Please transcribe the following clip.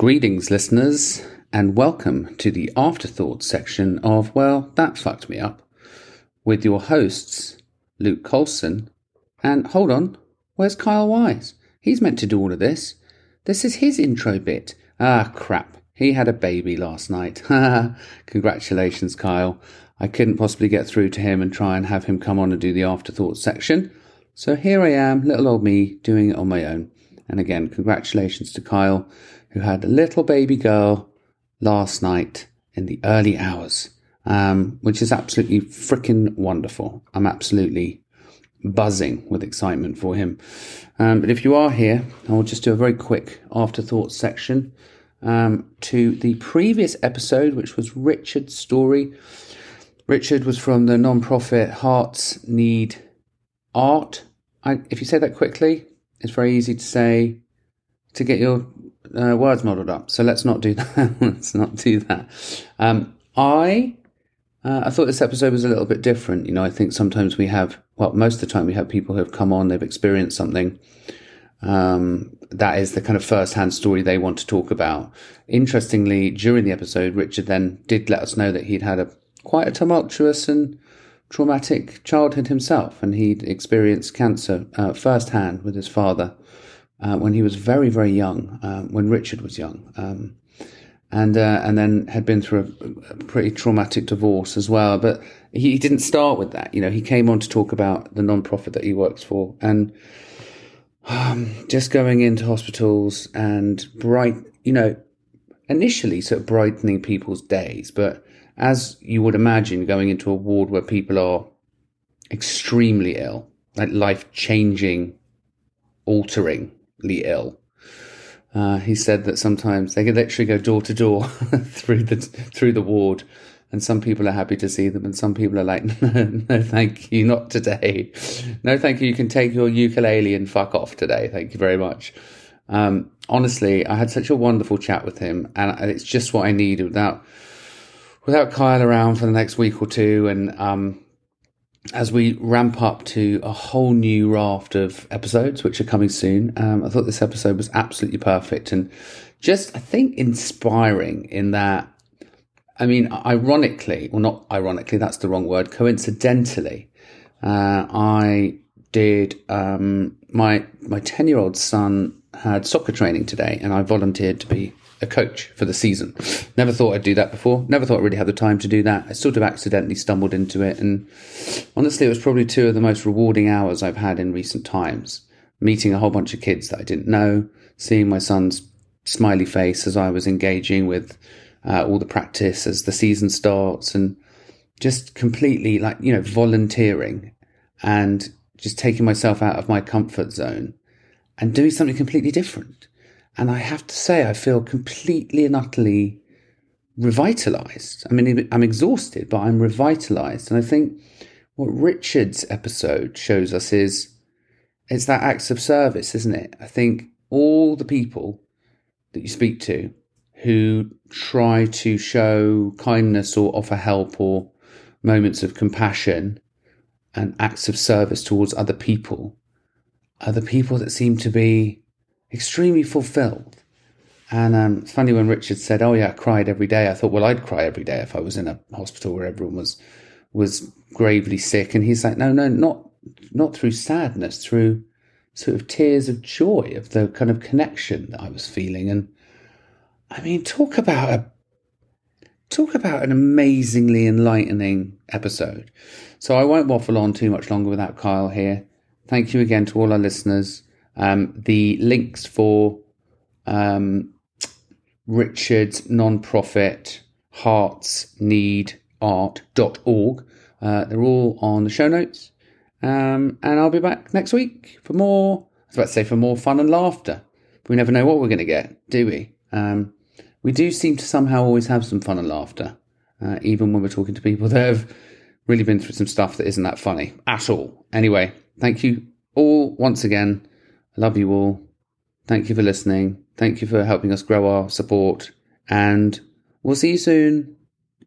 Greetings, listeners, and welcome to the afterthought section of Well, That Fucked Me Up with your hosts, Luke Colson. And hold on, where's Kyle Wise? He's meant to do all of this. This is his intro bit. Ah, crap. He had a baby last night. Congratulations, Kyle. I couldn't possibly get through to him and try and have him come on and do the afterthought section. So here I am, little old me, doing it on my own. And again, congratulations to Kyle who had a little baby girl last night in the early hours, um, which is absolutely freaking wonderful. I'm absolutely buzzing with excitement for him. Um, but if you are here, I'll just do a very quick afterthought section um, to the previous episode, which was Richard's story. Richard was from the non-profit Hearts Need Art. I, if you say that quickly, it's very easy to say to get your uh, words modelled up. So let's not do that. let's not do that. Um, I uh, I thought this episode was a little bit different. You know, I think sometimes we have, well, most of the time we have people who have come on, they've experienced something. Um, that is the kind of first hand story they want to talk about. Interestingly, during the episode, Richard then did let us know that he'd had a quite a tumultuous and traumatic childhood himself, and he'd experienced cancer uh, firsthand with his father uh, when he was very, very young, uh, when Richard was young, um, and uh, and then had been through a, a, pretty traumatic divorce as well. But he, didn't start with that. You know, he came on to talk about the non-profit that he works for and um, just going into hospitals and bright, you know, initially sort of brightening people's days, but as you would imagine, going into a ward where people are extremely ill, like life changing, altering ill. Uh, he said that sometimes they could literally go door to door through the through the ward, and some people are happy to see them, and some people are like, no, no, thank you, not today. No, thank you. You can take your ukulele and fuck off today. Thank you very much. Um, honestly, I had such a wonderful chat with him, and it's just what I needed without without Kyle around for the next week or two, and um, as we ramp up to a whole new raft of episodes, which are coming soon, um, I thought this episode was absolutely perfect and just, I think, inspiring in that. I mean, ironically, or not ironically, that's the wrong word, coincidentally, uh, I did, um, my, my 10 year old son had soccer training today and I volunteered to be a coach for the season. Never thought I'd do that before. Never thought I'd really have the time to do that. I sort of accidentally stumbled into it. And honestly, it was probably two of the most rewarding hours I've had in recent times. Meeting a whole bunch of kids that I didn't know, seeing my son's smiley face as I was engaging with uh, all the practice as the season starts and just completely like, you know, volunteering and just taking myself out of my comfort zone and doing something completely different. And I have to say, I feel completely and utterly revitalized. I mean, I'm exhausted, but I'm revitalized. And I think what Richard's episode shows us is it's that acts of service, isn't it? I think all the people that you speak to who try to show kindness or offer help or moments of compassion and acts of service towards other people are the people that seem to be extremely fulfilled. And um, it's funny when Richard said, "Oh yeah, I cried every day." I thought, well, I'd cry every day if I was in a hospital where everyone was was gravely sick. And he's like, "No, no, not not through sadness, through sort of tears of joy of the kind of connection that I was feeling." And I mean, talk about a talk about an amazingly enlightening episode. So I won't waffle on too much longer without Kyle here. Thank you again to all our listeners. Um, the links for um, Richard's non-profit Hearts Need Uh, they're all on the show notes. Um, and I'll be back next week for more, I was about to say for more fun and laughter. But we never know what we're going to get, do we? Um, we do seem to somehow always have some fun and laughter, uh, even when we're talking to people that have really been through some stuff that isn't that funny at all. Anyway, thank you all once again love you all. Thank you for listening. Thank you for helping us grow our support. And we'll see you soon.